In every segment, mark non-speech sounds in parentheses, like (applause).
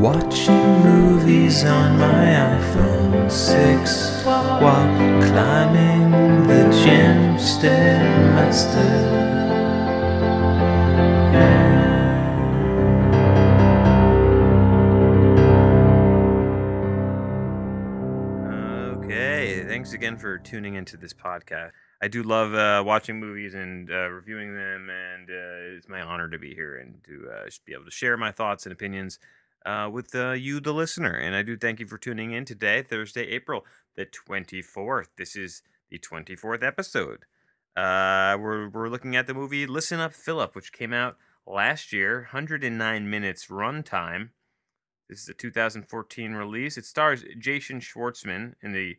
Watching movies on my iPhone 6 while climbing the gym stairmaster. Okay, thanks again for tuning into this podcast. I do love uh, watching movies and uh, reviewing them, and uh, it's my honor to be here and to uh, be able to share my thoughts and opinions uh, with uh, you, the listener. And I do thank you for tuning in today, Thursday, April the 24th. This is the 24th episode. Uh, we're, we're looking at the movie Listen Up, Philip, which came out last year, 109 minutes runtime. This is a 2014 release. It stars Jason Schwartzman in the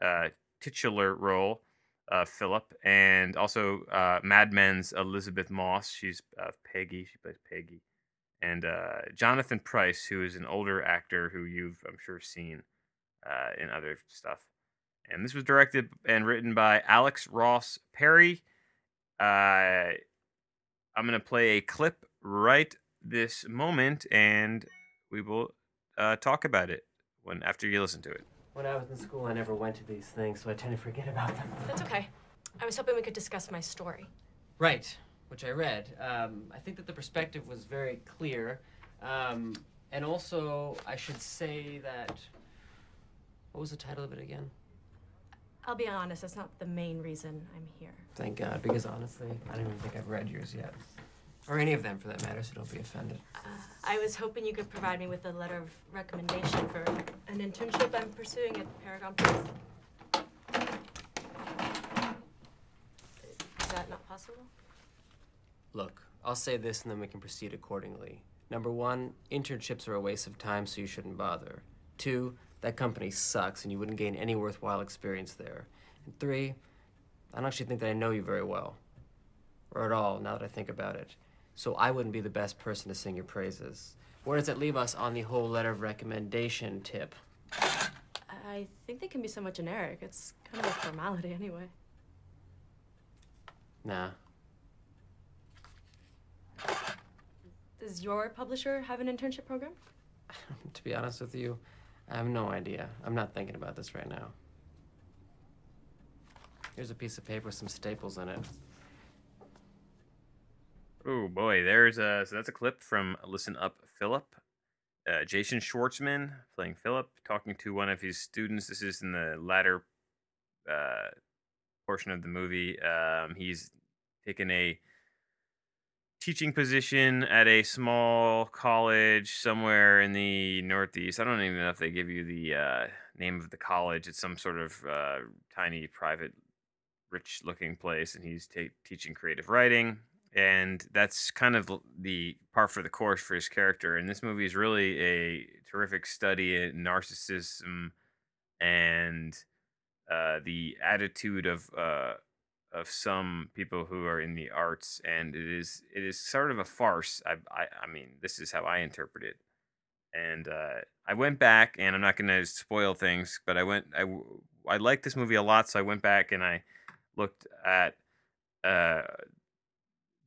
uh, titular role, uh, Philip, and also uh, Mad Men's Elisabeth Moss. She's uh, Peggy. She plays Peggy. And uh, Jonathan Pryce, who is an older actor who you've, I'm sure, seen uh, in other stuff. And this was directed and written by Alex Ross Perry. Uh, I'm going to play a clip right this moment, and we will uh, talk about it when after you listen to it. When I was in school, I never went to these things, so I tend to forget about them. That's okay. I was hoping we could discuss my story. Right, which I read. Um, I think that the perspective was very clear. Um, and also, I should say that. What was the title of it again? I'll be honest, that's not the main reason I'm here. Thank God, because honestly, I don't even think I've read yours yet. Or any of them for that matter, so don't be offended. I was hoping you could provide me with a letter of recommendation for an internship I'm pursuing at Paragon Place. Is that not possible? Look, I'll say this and then we can proceed accordingly. Number one, internships are a waste of time, so you shouldn't bother. Two, that company sucks and you wouldn't gain any worthwhile experience there. And three, I don't actually think that I know you very well. Or at all, now that I think about it. So I wouldn't be the best person to sing your praises. Where does that leave us on the whole letter of recommendation tip? I think they can be somewhat generic. It's kind of a formality anyway. Nah. Does your publisher have an internship program? (laughs) to be honest with you, I have no idea. I'm not thinking about this right now. Here's a piece of paper with some staples in it. Oh boy, there's a so that's a clip from Listen Up, Philip. Uh, Jason Schwartzman playing Philip, talking to one of his students. This is in the latter uh, portion of the movie. Um, he's taken a teaching position at a small college somewhere in the Northeast. I don't even know if they give you the uh, name of the college. It's some sort of uh, tiny, private, rich-looking place, and he's teaching creative writing and that's kind of the par for the course for his character. And this movie is really a terrific study in narcissism and uh, the attitude of uh, of some people who are in the arts. And it is it is sort of a farce. I I, I mean, this is how I interpret it. And uh, I went back, and I'm not going to spoil things, but I went. I I liked this movie a lot, so I went back and I looked at uh,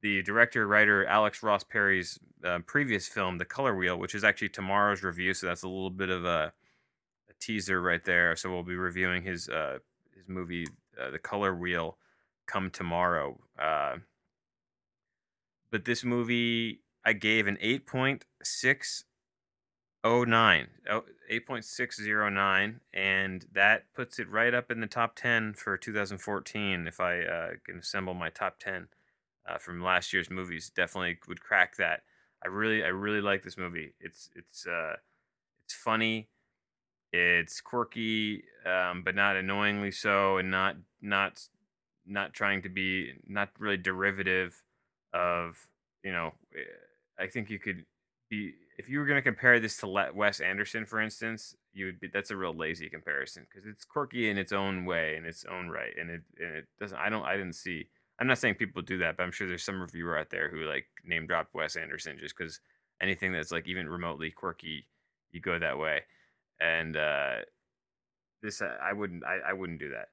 the director writer Alex Ross Perry's uh, previous film, The Color Wheel, which is actually tomorrow's review. So that's a little bit of a, a teaser right there. So we'll be reviewing his uh, his movie, uh, The Color Wheel, come tomorrow. Uh, but this movie, I gave an eight point six oh nine, oh, 8.609, and that puts it right up in the top 10 for 2014 if I uh, can assemble my top 10 uh, from last year's movies definitely would crack that. I really I really like this movie. It's it's uh it's funny, it's quirky, um, but not annoyingly so, and not not not trying to be not really derivative of you know. eh, I think you could be if you were going to compare this to Wes Anderson, for instance, you would be that's a real lazy comparison because it's quirky in its own way in its own right, and it and it doesn't. I don't I didn't see. I'm not saying people do that, but I'm sure there's some reviewer out there who like name drop Wes Anderson just because anything that's like even remotely quirky, you go that way. And uh, this, uh, I wouldn't, I, I wouldn't do that.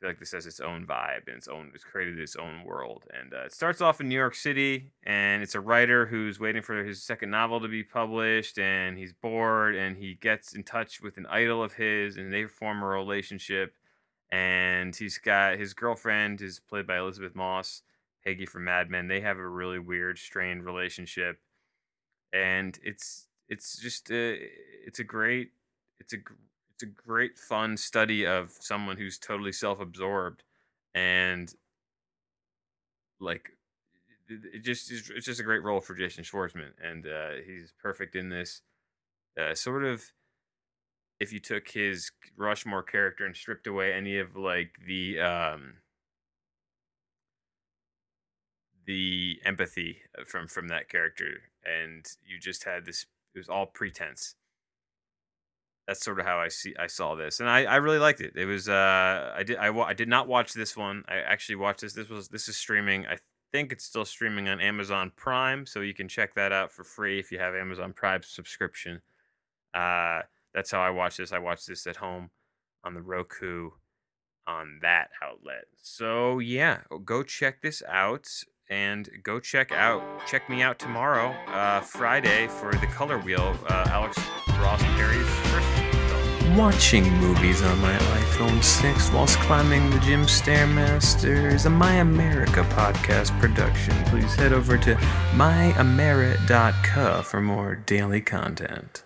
Feel like this has its own vibe and its own it's created its own world. And uh, it starts off in New York City, and it's a writer who's waiting for his second novel to be published, and he's bored, and he gets in touch with an idol of his, and they form a relationship. And he's got his girlfriend is played by Elisabeth Moss, Peggy from Mad Men. They have a really weird, strained relationship, and it's it's just a, it's a great it's a it's a great fun study of someone who's totally self-absorbed and like it just it's just a great role for Jason Schwartzman and uh, he's perfect in this uh, sort of if you took his Rushmore character and stripped away any of like the um the empathy uh, from from that character and you just had this it was all pretense that's sort of how I see I saw this, and I, I really liked it. It was uh I did I, I did not watch this one. I actually watched this. This was this is streaming. I think it's still streaming on Amazon Prime, so you can check that out for free if you have Amazon Prime subscription. Uh, that's how I watched this. I watched this at home on the Roku on that outlet. So yeah, go check this out and go check out check me out tomorrow, uh, Friday for the Color Wheel, uh, Alex Ross Perry's first. Watching movies on my iPhone 6 whilst climbing the gym Stairmaster is a My America podcast production. Please head over to myameri.ca for more daily content.